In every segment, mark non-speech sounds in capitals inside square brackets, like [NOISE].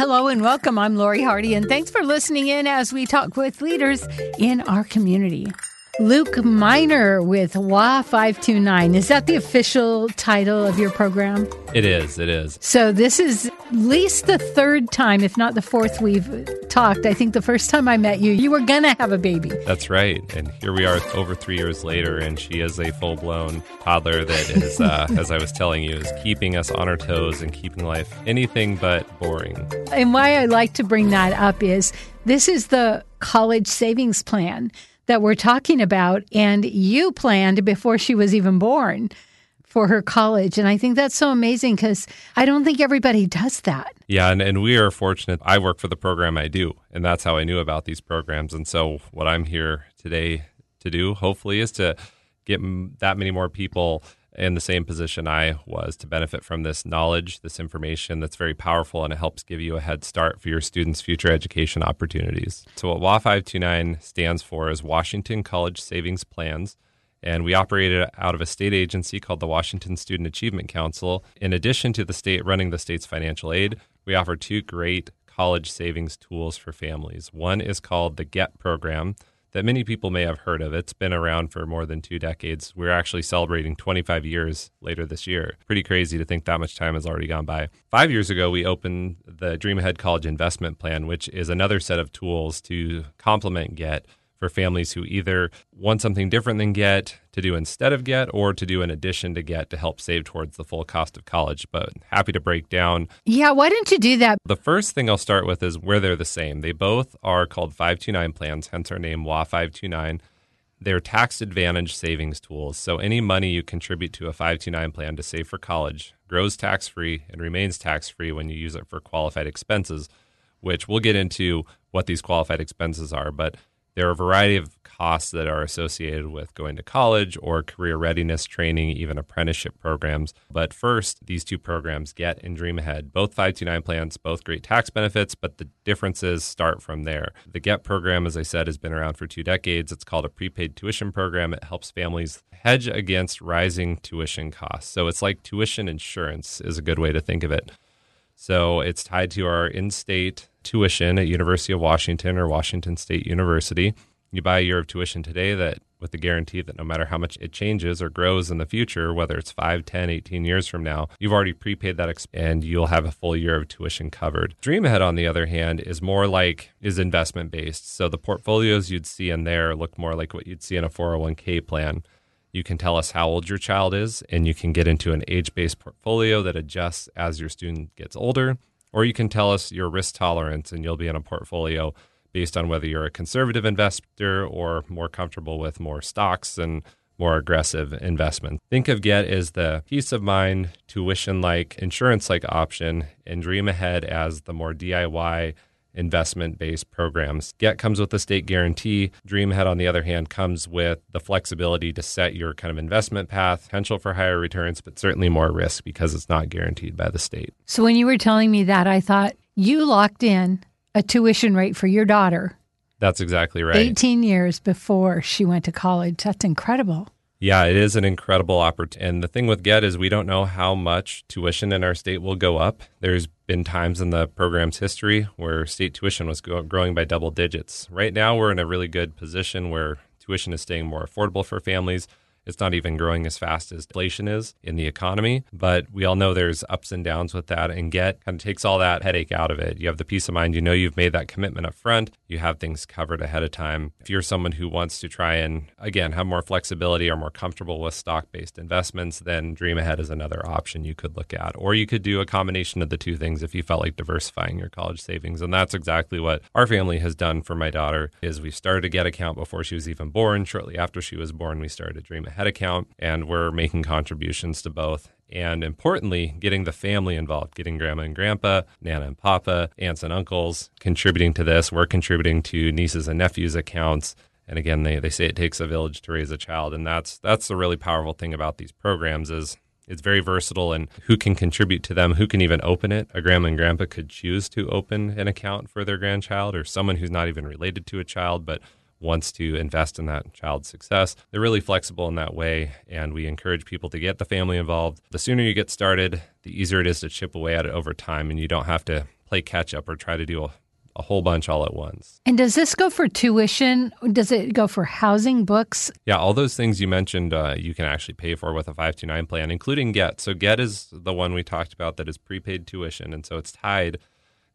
Hello and welcome. I'm Lori Hardy, and thanks for listening in as we talk with leaders in our community. Luke Minor with WA 529. Is that the official title of your program? It is. It is. So, this is at least the third time, if not the fourth, we've talked. I think the first time I met you, you were going to have a baby. That's right. And here we are over three years later, and she is a full blown toddler that is, uh, [LAUGHS] as I was telling you, is keeping us on our toes and keeping life anything but boring. And why I like to bring that up is this is the college savings plan that we're talking about, and you planned before she was even born for her college. And I think that's so amazing because I don't think everybody does that. Yeah, and, and we are fortunate. I work for the program I do, and that's how I knew about these programs. And so, what I'm here today to do, hopefully, is to get that many more people in the same position I was to benefit from this knowledge, this information that's very powerful, and it helps give you a head start for your students' future education opportunities. So, what WA 529 stands for is Washington College Savings Plans. And we operate out of a state agency called the Washington Student Achievement Council. In addition to the state running the state's financial aid, we offer two great college savings tools for families. One is called the GET program, that many people may have heard of. It's been around for more than two decades. We're actually celebrating 25 years later this year. Pretty crazy to think that much time has already gone by. Five years ago, we opened the Dream Ahead College Investment Plan, which is another set of tools to complement GET for families who either want something different than GET to do instead of GET or to do in addition to GET to help save towards the full cost of college. But happy to break down. Yeah, why don't you do that? The first thing I'll start with is where they're the same. They both are called 529 plans, hence our name WA 529. They're tax advantage savings tools. So any money you contribute to a 529 plan to save for college grows tax free and remains tax free when you use it for qualified expenses, which we'll get into what these qualified expenses are. But there are a variety of costs that are associated with going to college or career readiness training, even apprenticeship programs. But first, these two programs, Get and Dream Ahead, both 529 plans, both great tax benefits, but the differences start from there. The Get program, as I said, has been around for two decades. It's called a prepaid tuition program. It helps families hedge against rising tuition costs. So it's like tuition insurance, is a good way to think of it. So it's tied to our in state tuition at University of Washington or Washington State University. You buy a year of tuition today that with the guarantee that no matter how much it changes or grows in the future, whether it's 5, 10, 18 years from now, you've already prepaid that exp- and you'll have a full year of tuition covered. Dream Ahead, on the other hand, is more like is investment based. So the portfolios you'd see in there look more like what you'd see in a 401k plan. You can tell us how old your child is, and you can get into an age based portfolio that adjusts as your student gets older. Or you can tell us your risk tolerance, and you'll be in a portfolio based on whether you're a conservative investor or more comfortable with more stocks and more aggressive investment. Think of Get as the peace of mind, tuition like, insurance like option, and Dream Ahead as the more DIY investment based programs. Get comes with a state guarantee. Dream Ahead, on the other hand, comes with the flexibility to set your kind of investment path, potential for higher returns, but certainly more risk because it's not guaranteed by the state. So when you were telling me that, I thought you locked in a tuition rate for your daughter. That's exactly right. 18 years before she went to college. That's incredible. Yeah, it is an incredible opportunity. And the thing with GET is we don't know how much tuition in our state will go up. There's been times in the program's history where state tuition was growing by double digits. Right now, we're in a really good position where tuition is staying more affordable for families. It's not even growing as fast as inflation is in the economy, but we all know there's ups and downs with that. And Get kind of takes all that headache out of it. You have the peace of mind, you know you've made that commitment up front, you have things covered ahead of time. If you're someone who wants to try and, again, have more flexibility or more comfortable with stock based investments, then Dream Ahead is another option you could look at. Or you could do a combination of the two things if you felt like diversifying your college savings. And that's exactly what our family has done for my daughter is we started a Get account before she was even born. Shortly after she was born, we started a Dream Ahead account and we're making contributions to both and importantly, getting the family involved, getting grandma and grandpa, nana and papa, aunts and uncles contributing to this. We're contributing to nieces and nephews' accounts. And again, they, they say it takes a village to raise a child. And that's that's the really powerful thing about these programs is it's very versatile and who can contribute to them, who can even open it. A grandma and grandpa could choose to open an account for their grandchild or someone who's not even related to a child, but wants to invest in that child's success. They're really flexible in that way, and we encourage people to get the family involved. The sooner you get started, the easier it is to chip away at it over time, and you don't have to play catch up or try to do a, a whole bunch all at once. And does this go for tuition? Does it go for housing, books? Yeah, all those things you mentioned, uh, you can actually pay for with a 529 plan, including GET. So, GET is the one we talked about that is prepaid tuition. And so it's tied,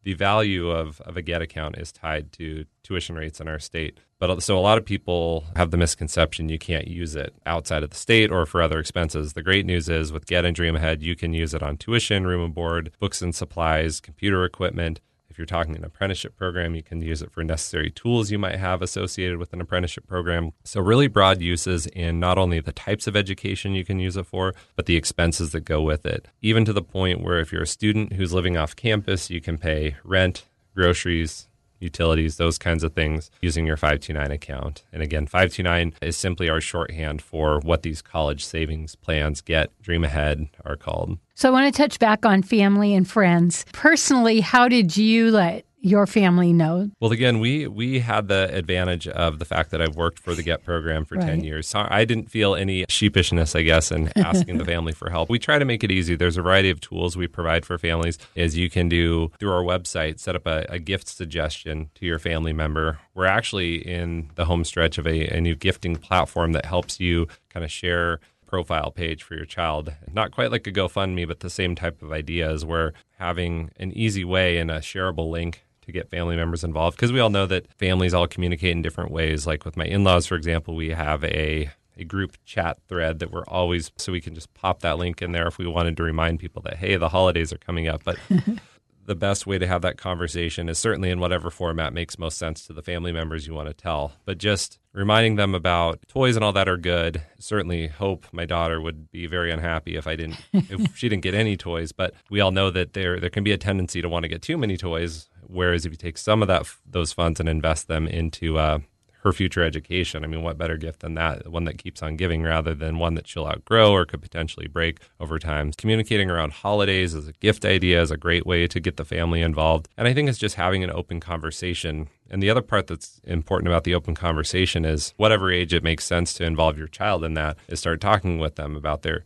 the value of, of a GET account is tied to tuition rates in our state. But uh, so a lot of people have the misconception you can't use it outside of the state or for other expenses. The great news is with Get and Dream Ahead, you can use it on tuition, room and board, books and supplies, computer equipment. If you're talking an apprenticeship program, you can use it for necessary tools you might have associated with an apprenticeship program. So, really broad uses in not only the types of education you can use it for, but the expenses that go with it. Even to the point where if you're a student who's living off campus, you can pay rent, groceries, utilities, those kinds of things using your 529 account. And again, 529 is simply our shorthand for what these college savings plans get, Dream Ahead are called. So I want to touch back on family and friends. Personally, how did you let your family know? Well, again, we we had the advantage of the fact that I've worked for the Get program for right. 10 years. So I didn't feel any sheepishness, I guess, in [LAUGHS] asking the family for help. We try to make it easy. There's a variety of tools we provide for families as you can do through our website, set up a, a gift suggestion to your family member. We're actually in the home stretch of a, a new gifting platform that helps you kind of share profile page for your child. Not quite like a GoFundMe, but the same type of ideas where having an easy way and a shareable link to get family members involved because we all know that families all communicate in different ways. Like with my in laws, for example, we have a a group chat thread that we're always so we can just pop that link in there if we wanted to remind people that hey the holidays are coming up but [LAUGHS] the best way to have that conversation is certainly in whatever format makes most sense to the family members you want to tell. But just reminding them about toys and all that are good. Certainly hope my daughter would be very unhappy if I didn't if [LAUGHS] she didn't get any toys, but we all know that there there can be a tendency to want to get too many toys whereas if you take some of that those funds and invest them into uh, her future education. I mean, what better gift than that? One that keeps on giving rather than one that she'll outgrow or could potentially break over time. Communicating around holidays as a gift idea is a great way to get the family involved. And I think it's just having an open conversation. And the other part that's important about the open conversation is whatever age it makes sense to involve your child in that is start talking with them about their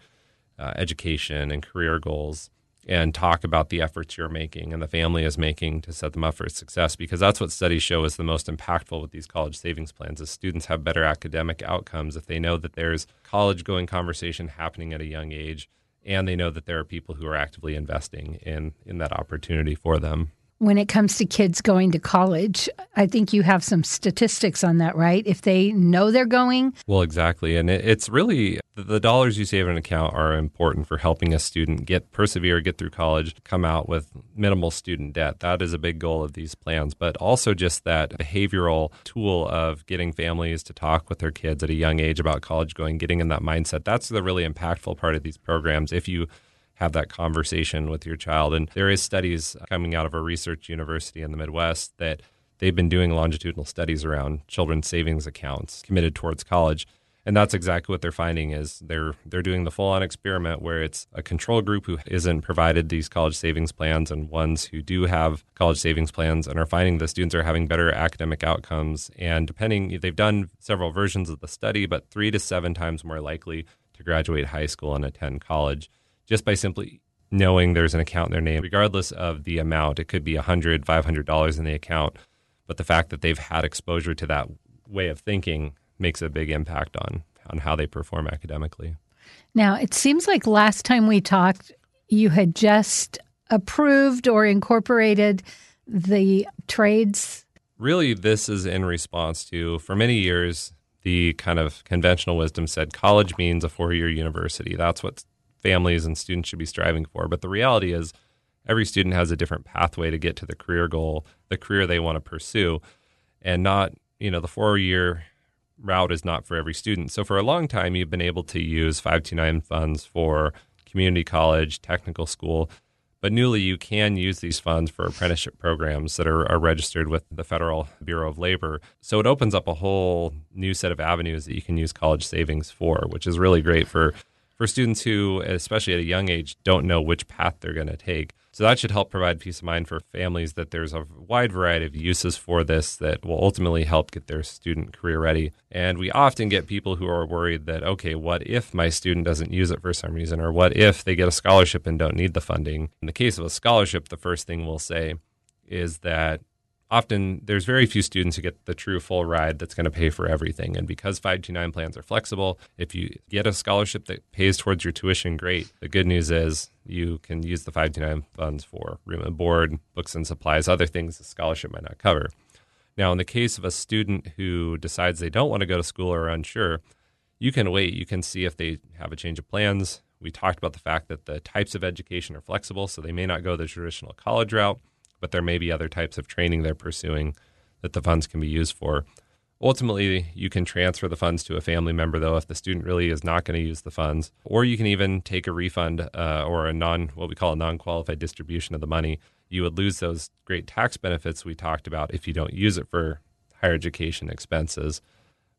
uh, education and career goals and talk about the efforts you're making and the family is making to set them up for success because that's what studies show is the most impactful with these college savings plans is students have better academic outcomes if they know that there's college going conversation happening at a young age and they know that there are people who are actively investing in in that opportunity for them when it comes to kids going to college. I think you have some statistics on that, right? If they know they're going. Well, exactly. And it, it's really the dollars you save in an account are important for helping a student get persevere, get through college, come out with minimal student debt. That is a big goal of these plans, but also just that behavioral tool of getting families to talk with their kids at a young age about college going, getting in that mindset. That's the really impactful part of these programs. If you have that conversation with your child. And there is studies coming out of a research university in the Midwest that they've been doing longitudinal studies around children's savings accounts committed towards college. And that's exactly what they're finding is they're they're doing the full on experiment where it's a control group who isn't provided these college savings plans and ones who do have college savings plans and are finding the students are having better academic outcomes and depending they've done several versions of the study but 3 to 7 times more likely to graduate high school and attend college just by simply knowing there's an account in their name, regardless of the amount. It could be $100, $500 in the account. But the fact that they've had exposure to that way of thinking makes a big impact on, on how they perform academically. Now, it seems like last time we talked, you had just approved or incorporated the trades. Really, this is in response to, for many years, the kind of conventional wisdom said college means a four year university. That's what families and students should be striving for. But the reality is, every student has a different pathway to get to the career goal, the career they want to pursue, and not, you know, the four year route is not for every student. So for a long time, you've been able to use 529 funds for community college, technical school. But newly, you can use these funds for apprenticeship programs that are, are, registered with the Federal Bureau of Labor. So it opens up a whole new set of avenues that you can use college savings for, which is really great for for students who, especially at a young age, don't know which path they're going to take. So that should help provide peace of mind for families that there's a wide variety of uses for this that will ultimately help get their student career ready. And we often get people who are worried that, okay, what if my student doesn't use it for some reason? Or what if they get a scholarship and don't need the funding? In the case of a scholarship, the first thing we'll say is that often there's very few students who get the true full ride that's going to pay for everything. And because 529 plans are flexible, if you get a scholarship that pays towards your tuition, great. The good news is you can use the 529 funds for room and board, books and supplies, other things the scholarship might not cover. Now, in the case of a student who decides they don't want to go to school or are unsure, you can wait. You can see if they have a change of plans. We talked about the fact that the types of education are flexible, so they may not go the traditional college route but there may be other types of training they're pursuing that the funds can be used for. Ultimately, you can transfer the funds to a family member, though, if the student really is not going to use the funds, or you can even take a refund uh, or a non, what we call a non qualified distribution of the money. You would lose those great tax benefits we talked about if you don't use it for higher education expenses.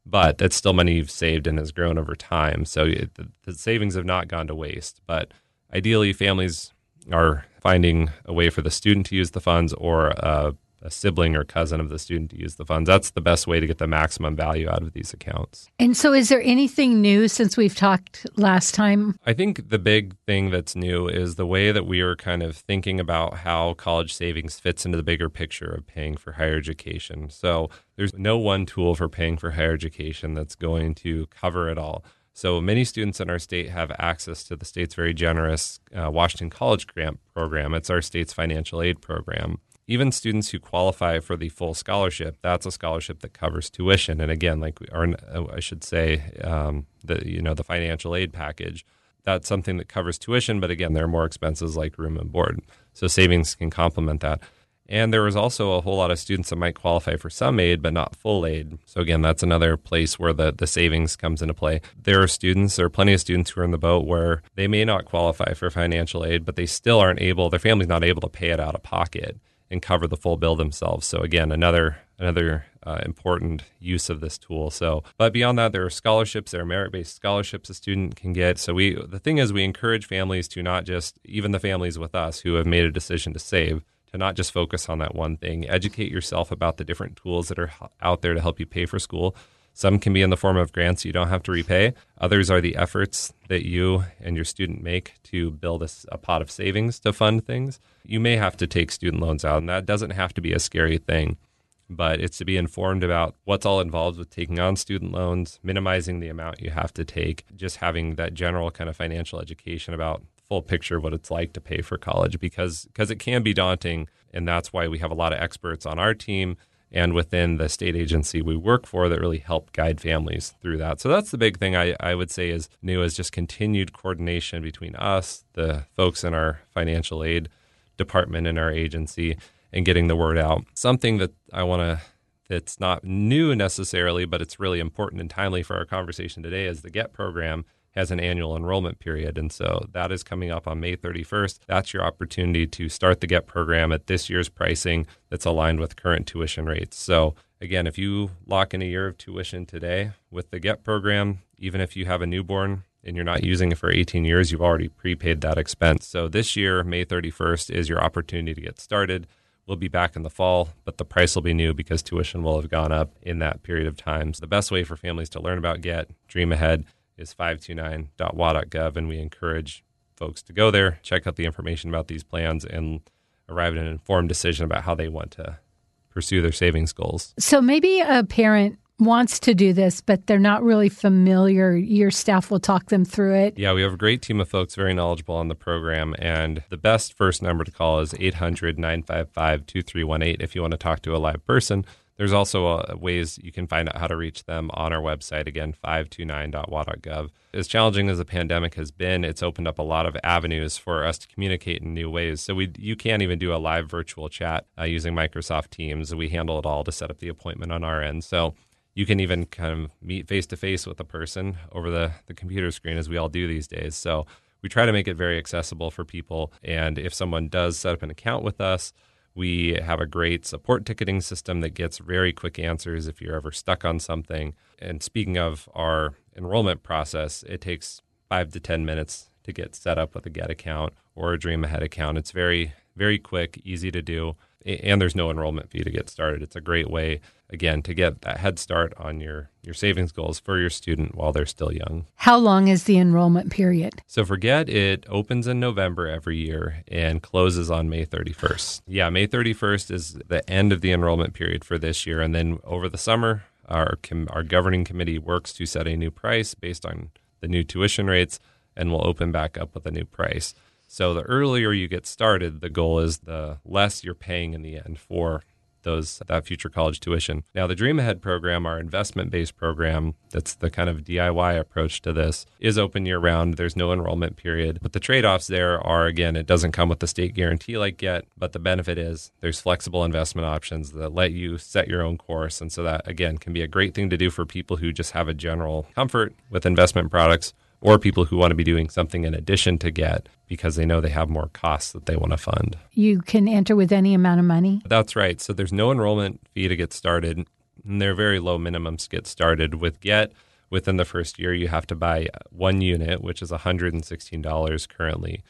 But that's still money you've saved and has grown over time. So it, the, the savings have not gone to waste. But ideally, families are finding a way for the student to use the funds or a, a, sibling or cousin of the student to use the funds. That's the best way to get the maximum value out of these accounts. And so, is there anything new since we've talked last time? I think the big thing that's new is the way that we are kind of thinking about how college savings fits into the bigger picture of paying for higher education. So, there's no one tool for paying for higher education that's going to cover it all. So many students in our state have access to the state's very generous uh, Washington College Grant Program. It's our state's financial aid program. Even students who qualify for the full scholarship, that's a scholarship that covers tuition. And again, like our, uh, I should say, um, the you know the financial aid package, that's something that covers tuition. But again, there are more expenses like room and board. So savings can complement that. And there was also a whole lot of students that might qualify for some aid, but not full aid. So again, that's another place where the, the savings comes into play. There are students, there are plenty of students who are in the boat where they may not qualify for financial aid, but they still aren't able, their family's not able to pay it out of pocket and cover the full bill themselves. So again, another another uh, important use of this tool. So, but beyond that, there are scholarships. There are merit-based scholarships a student can get. So we, the thing is, we encourage families to not just even the families with us who have made a decision to save to not just focus on that one thing. Educate yourself about the different tools that are out there to help you pay for school. Some can be in the form of grants you don't have to repay. Others are the efforts that you and your student make to build a, a, pot of savings to fund things. You may have to take student loans out, and that doesn't have to be a scary thing, but it's to be informed about what's all involved with taking on student loans, minimizing the amount you have to take, just having that general kind of financial education about full picture of what it's like to pay for college because because it can be daunting and that's why we have a lot of experts on our team and within the state agency we work for that really help guide families through that. So that's the big thing I, I would say is new is just continued coordination between us, the folks in our financial aid department in our agency, and getting the word out. Something that I want to that's not new necessarily, but it's really important and timely for our conversation today is the GET program has an annual enrollment period. And so that is coming up on May 31st. That's your opportunity to start the GET program at this year's pricing that's aligned with current tuition rates. So, again, if you lock in a year of tuition today with the GET program, even if you have a newborn and you're not using it for 18 years, you've already prepaid that expense. So, this year, May 31st, is your opportunity to get started. We'll be back in the fall, but the price will be new because tuition will have gone up in that period of time. So the best way for families to learn about GET, dream ahead, is 529.wa.gov, and we encourage folks to go there, check out the information about these plans, and arrive at an informed decision about how they want to pursue their savings goals. So maybe a parent wants to do this, but they're not really familiar. Your staff will talk them through it. Yeah, we have a great team of folks very knowledgeable on the program. And the best first number to call is 800 955 2318 if you want to talk to a live person. There's also uh, ways you can find out how to reach them on our website, again, 529.wa.gov. As challenging as the pandemic has been, it's opened up a lot of avenues for us to communicate in new ways. So we, you can't even do a live virtual chat uh, using Microsoft Teams. We handle it all to set up the appointment on our end. So you can even kind of meet face to face with a person over the, the computer screen as we all do these days. So we try to make it very accessible for people. And if someone does set up an account with us, we have a great support ticketing system that gets very quick answers if you're ever stuck on something. And speaking of our enrollment process, it takes five to 10 minutes to get set up with a Get account or a Dream Ahead account. It's very, very quick, easy to do. And there's no enrollment fee to get started. It's a great way, again, to get that head start on your, your savings goals for your student while they're still young. How long is the enrollment period? So for GET, it opens in November every year and closes on May 31st. Yeah, May 31st is the end of the enrollment period for this year. And then over the summer, our, our governing committee works to set a new price based on the new tuition rates and we'll open back up with a new price. So the earlier you get started, the goal is the less you're paying in the end for those that future college tuition. Now the Dream Ahead program, our investment-based program, that's the kind of DIY approach to this, is open year round. There's no enrollment period. But the trade-offs there are again, it doesn't come with the state guarantee like yet, but the benefit is there's flexible investment options that let you set your own course. And so that again can be a great thing to do for people who just have a general comfort with investment products or people who want to be doing something in addition to get because they know they have more costs that they want to fund. You can enter with any amount of money? That's right. So there's no enrollment fee to get started, and there are very low minimums to get started. With Get, within the first year, you have to buy one unit, which is $116 currently.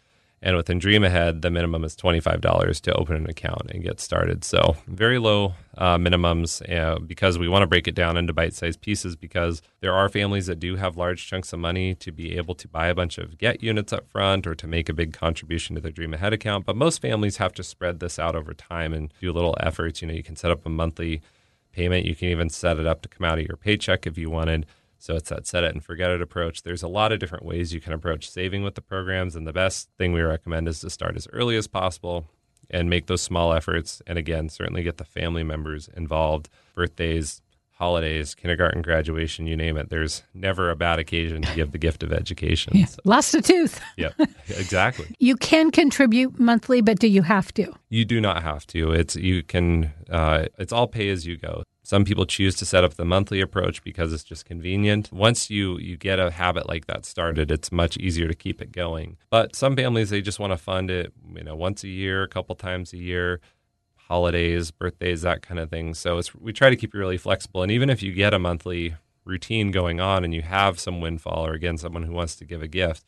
And within Dream Ahead, the minimum is $25 to open an account and get started. So, very low uh, minimums uh, because we want to break it down into bite sized pieces because there are families that do have large chunks of money to be able to buy a bunch of Get units up front or to make a big contribution to their Dream Ahead account. But most families have to spread this out over time and do little efforts. You know, you can set up a monthly payment, you can even set it up to come out of your paycheck if you wanted. So it's that set it and forget it approach. There's a lot of different ways you can approach saving with the programs. And the best thing we recommend is to start as early as possible and make those small efforts. And again, certainly get the family members involved. Birthdays, holidays, kindergarten graduation, you name it. There's never a bad occasion to give the gift of education. Yeah. So. Lost a tooth. yep, exactly. [LAUGHS] You can contribute monthly, but do you have to? You do not have to. It's you can. Uh, it's all pay as you go. Some people choose to set up the monthly approach because it's just convenient. Once you you get a habit like that started, it's much easier to keep it going. But some families they just want to fund it, you know, once a year, a couple times a year, holidays, birthdays, that kind of thing. So it's we try to keep it really flexible. And even if you get a monthly routine going on and you have some windfall or again someone who wants to give a gift,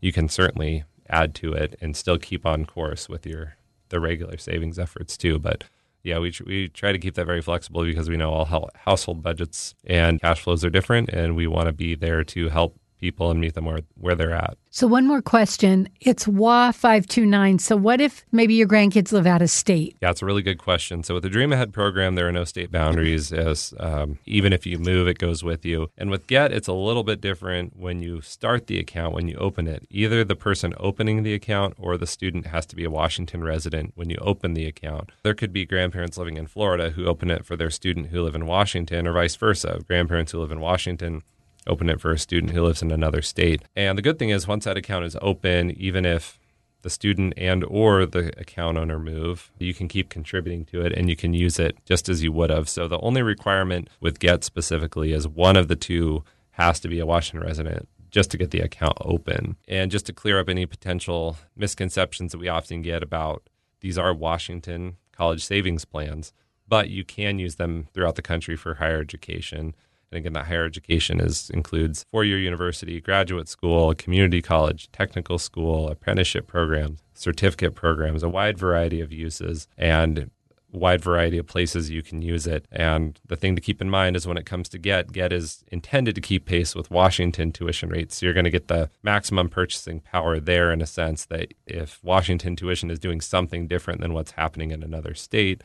you can certainly add to it and still keep on course with your the regular savings efforts too. But yeah, we, we try to keep that very flexible because we know all household budgets and cash flows are different, and we want to be there to help people and meet them where, where they're at. So, one more question. It's WA 529. So, what if maybe your grandkids live out of state? Yeah, it's a really good question. So, with the Dream Ahead program, there are no state boundaries. As um, even if you move, it goes with you. And with Get, it's a little bit different when you start the account, when you open it. Either the person opening the account or the student has to be a Washington resident when you open the account. There could be grandparents living in Florida who open it for their student who live in Washington, or vice versa. Grandparents who live in Washington open it for a student who lives in another state. And the good thing is once that account is open, even if the student and or the account owner move, you can keep contributing to it and you can use it just as you would have. So the only requirement with Get specifically is one of the two has to be a Washington resident just to get the account open. And just to clear up any potential misconceptions that we often get about these are Washington college savings plans, but you can use them throughout the country for higher education. And again, that higher education is includes four-year university, graduate school, community college, technical school, apprenticeship programs, certificate programs, a wide variety of uses, and wide variety of places you can use it. And the thing to keep in mind is when it comes to GET, GET is intended to keep pace with Washington tuition rates. So you're going to get the maximum purchasing power there in a sense that if Washington tuition is doing something different than what's happening in another state,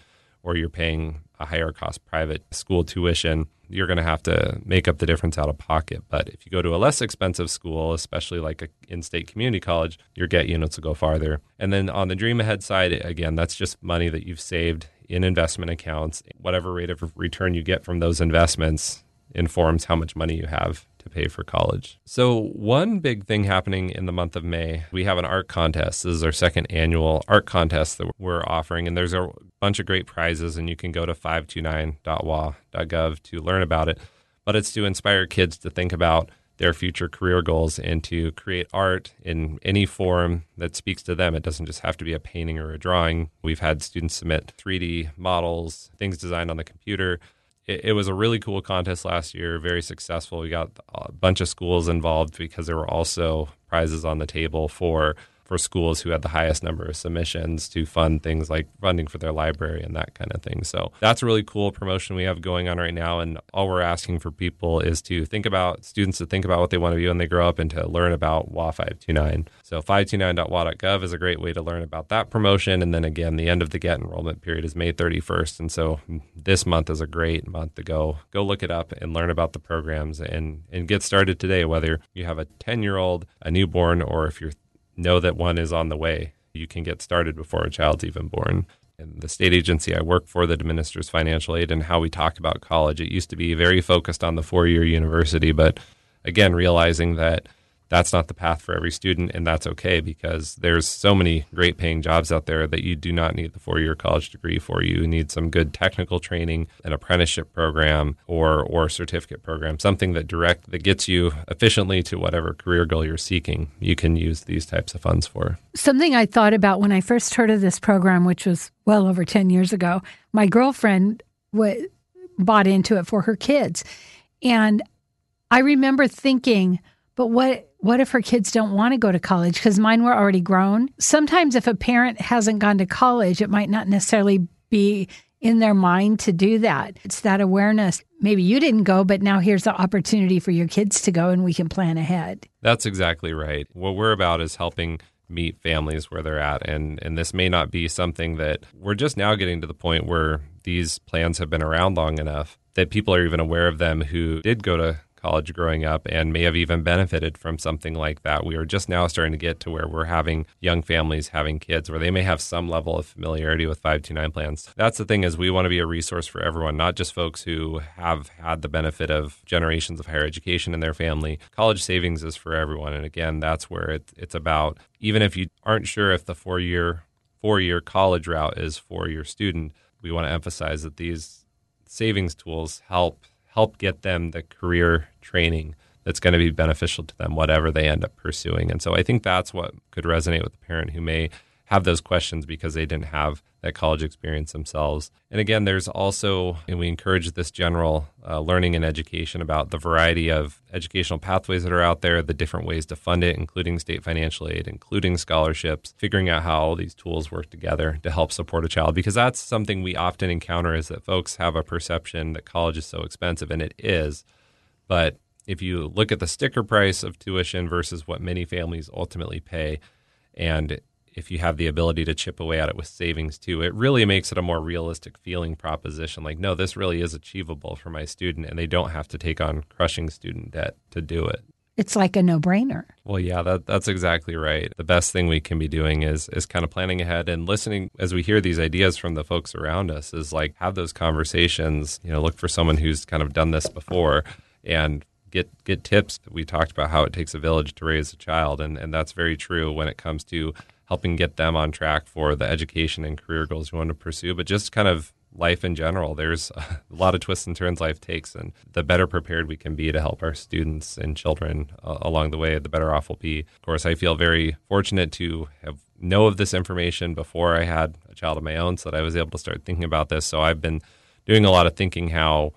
or you're paying a higher cost private school tuition, you're going to have to make up the difference out of pocket. But if you go to a less expensive school, especially like an in state community college, your get units will go farther. And then on the Dream Ahead side, again, that's just money that you've saved in investment accounts. Whatever rate of return you get from those investments informs how much money you have to pay for college. So, one big thing happening in the month of May, we have an art contest. This is our second annual art contest that we're offering, and there's a bunch of great prizes, and you can go to 529.wa.gov to learn about it. But it's to inspire kids to think about their future career goals and to create art in any form that speaks to them. It doesn't just have to be a painting or a drawing. We've had students submit 3D models, things designed on the computer it, it, was a really cool contest last year, very successful. We got a bunch of schools involved because there were also prizes on the table for for schools who had the highest number of submissions to fund things like funding for their library and that kind of thing. So that's a really cool promotion we have going on right now. And all we're asking for people is to think about students to think about what they want to be when they grow up and to learn about WA 529. So 529.wa.gov is a great way to learn about that promotion. And then again, the end of the GET enrollment period is May 31st. And so this month is a great month to go go look it up and learn about the programs and, and get started today, whether you have a 10 year old, a newborn, or if you know that one is on the way, you can get started before a child's even born. And the state agency I work for that administers financial aid and how we talk about college, it used to be very focused on the four year university, but again, realizing that that's not the path for every student, and that's okay because there's so many great paying jobs out there that you do not need the four year college degree for. You need some good technical training, an apprenticeship program, or or certificate program, something that direct that gets you efficiently to whatever career goal you're seeking. You can use these types of funds for. Something I thought about when I first heard of this program, which was well over ten years ago. My girlfriend w- bought into it for her kids, and I remember thinking, but what what if her kids don't want to go to college because mine were already grown? Sometimes if a parent hasn't gone to college, it might not necessarily be in their mind to do that. It's that awareness. Maybe you didn't go, but now here's the opportunity for your kids to go and we can plan ahead. That's exactly right. What we're about is helping meet families where they're at and and this may not be something that we're just now getting to the point where these plans have been around long enough that people are even aware of them who did go to college growing up and may have even benefited from something like that. We are just now starting to get to where we're having young families having kids where they may have some level of familiarity with 529 plans. That's the thing is we want to be a resource for everyone, not just folks who have had the benefit of generations of higher education in their family. College savings is for everyone. And again, that's where it, it's about even if you aren't sure if the four year four year college route is for your student, we want to emphasize that these savings tools help help get them the career training that's going to be beneficial to them, whatever they end up pursuing. And so I think that's what could resonate with the parent who may have those questions because they didn't have that college experience themselves. And again, there's also, and we encourage this general uh, learning and education about the variety of educational pathways that are out there, the different ways to fund it, including state financial aid, including scholarships, figuring out how all these tools work together to help support a child. Because that's something we often encounter is that folks have a perception that college is so expensive, and it is. But if you look at the sticker price of tuition versus what many families ultimately pay, and if you have the ability to chip away at it with savings too, it really makes it a more realistic feeling proposition. Like, no, this really is achievable for my student, and they don't have to take on crushing student debt to do it. It's like a no-brainer. Well, yeah, that, that's exactly right. The best thing we can be doing is is kind of planning ahead and listening as we hear these ideas from the folks around us. Is like have those conversations. You know, look for someone who's kind of done this before and get get tips. We talked about how it takes a village to raise a child, and and that's very true when it comes to helping get them on track for the education and career goals you want to pursue, but just kind of life in general. There's [LAUGHS] a lot of twists and turns life takes, and the better prepared we can be to help our students and children uh, along the way, the better off we'll be. Of course, I feel very fortunate to have know of this information before I had a child of my own, so that I was able to start thinking about this. So I've been doing a lot of thinking how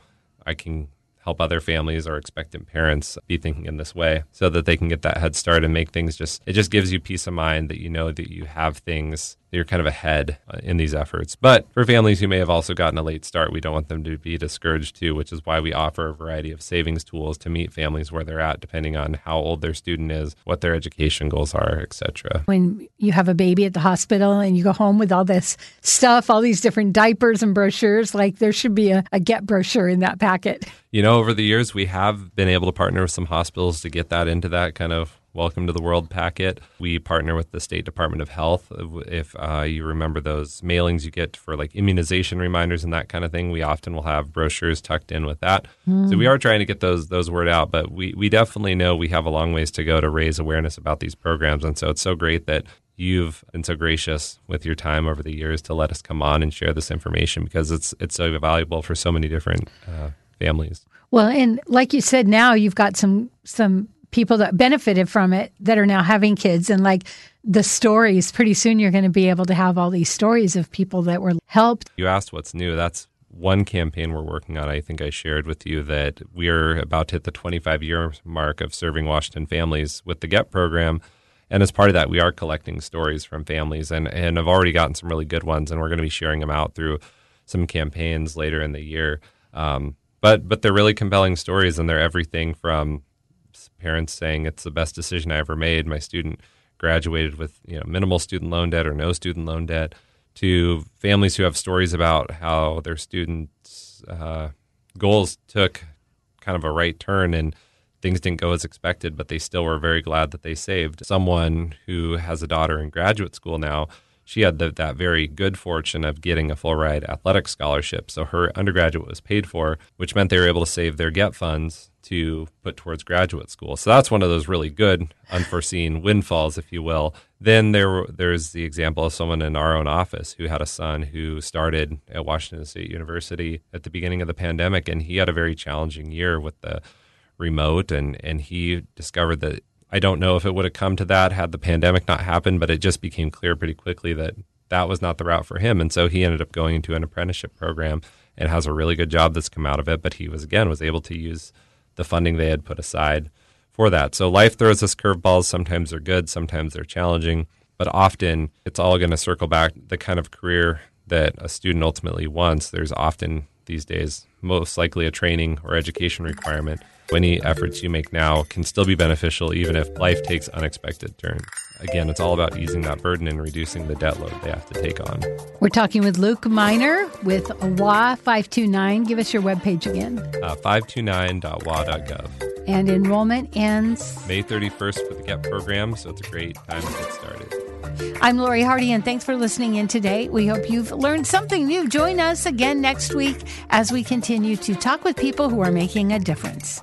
I can help other families or expectant parents be thinking in this way so that they can get that head start and make things just it just gives you peace of mind that you know that you have things you're kind of ahead uh, in these efforts. But for families who may have also gotten a late start, we don't want them to be discouraged too, which is why we offer a variety of savings tools to meet families where they're at, depending on how old their student is, what their education goals are, etc. When you have a baby at the hospital and you go home with all this stuff, all these different diapers and brochures, like there should be a, a get brochure in that packet. You know, over the years, we have been able to partner with some hospitals to get that into that kind of Welcome to the World packet. We partner with the State Department of Health. If uh, you remember those mailings you get for like immunization reminders and that kind of thing, we often will have brochures tucked in with that. Mm. So we are trying to get those those word out, but we we definitely know we have a long ways to go to raise awareness about these programs, and so it's so great that you've been so gracious with your time over the years to let us come on and share this information because it's it's so valuable for so many different uh, families. Well, and like you said, now you've got some some people that benefited from it that are now having kids and like the stories pretty soon you're going to be able to have all these stories of people that were helped you asked what's new that's one campaign we're working on i think i shared with you that we are about to hit the 25 year mark of serving washington families with the get program And as part of that, we are collecting stories from families and, and i've already gotten some really good ones. And we're going to be sharing them out through some campaigns later in the year. Um, but but they're really compelling stories, and they're everything from parents saying it's the best decision I ever made. My student graduated with you know minimal student loan debt or no student loan debt, to families who have stories about how their students' uh, goals took kind of a right turn and things didn't go as expected, but they still were very glad that they saved. Someone who has a daughter in graduate school now she had the, that very good fortune of getting a full ride athletic scholarship. So her undergraduate was paid for, which meant they were able to save their GET funds to put towards graduate school. So that's one of those really good unforeseen [LAUGHS] windfalls, if you will. Then there there's the example of someone in our own office who had a son who started at Washington State University at the beginning of the pandemic, and he had a very challenging year with the remote, and and he discovered that I don't know if it would have come to that had the pandemic not happened, but it just became clear pretty quickly that that was not the route for him. And so he ended up going into an apprenticeship program and has a really good job that's come out of it. But he was, again, was able to use the funding they had put aside for that. So life throws us curveballs. Sometimes they're good, sometimes they're challenging, but often it's all going to circle back the kind of career that a student ultimately wants. There's often these days most likely a training or education requirement any efforts you make now can still be beneficial even if life takes unexpected turns. Again, it's all about easing that burden and reducing the debt load they have to take on. We're talking with Luke Minor with WA 529. Give us your webpage again. Uh, 529.wa.gov. And enrollment ends May 31st for the GET program, so it's a great time to get started. I'm Lori Hardy, and thanks for listening in today. We hope you've learned something new. Join us again next week as we continue to talk with people who are making a difference.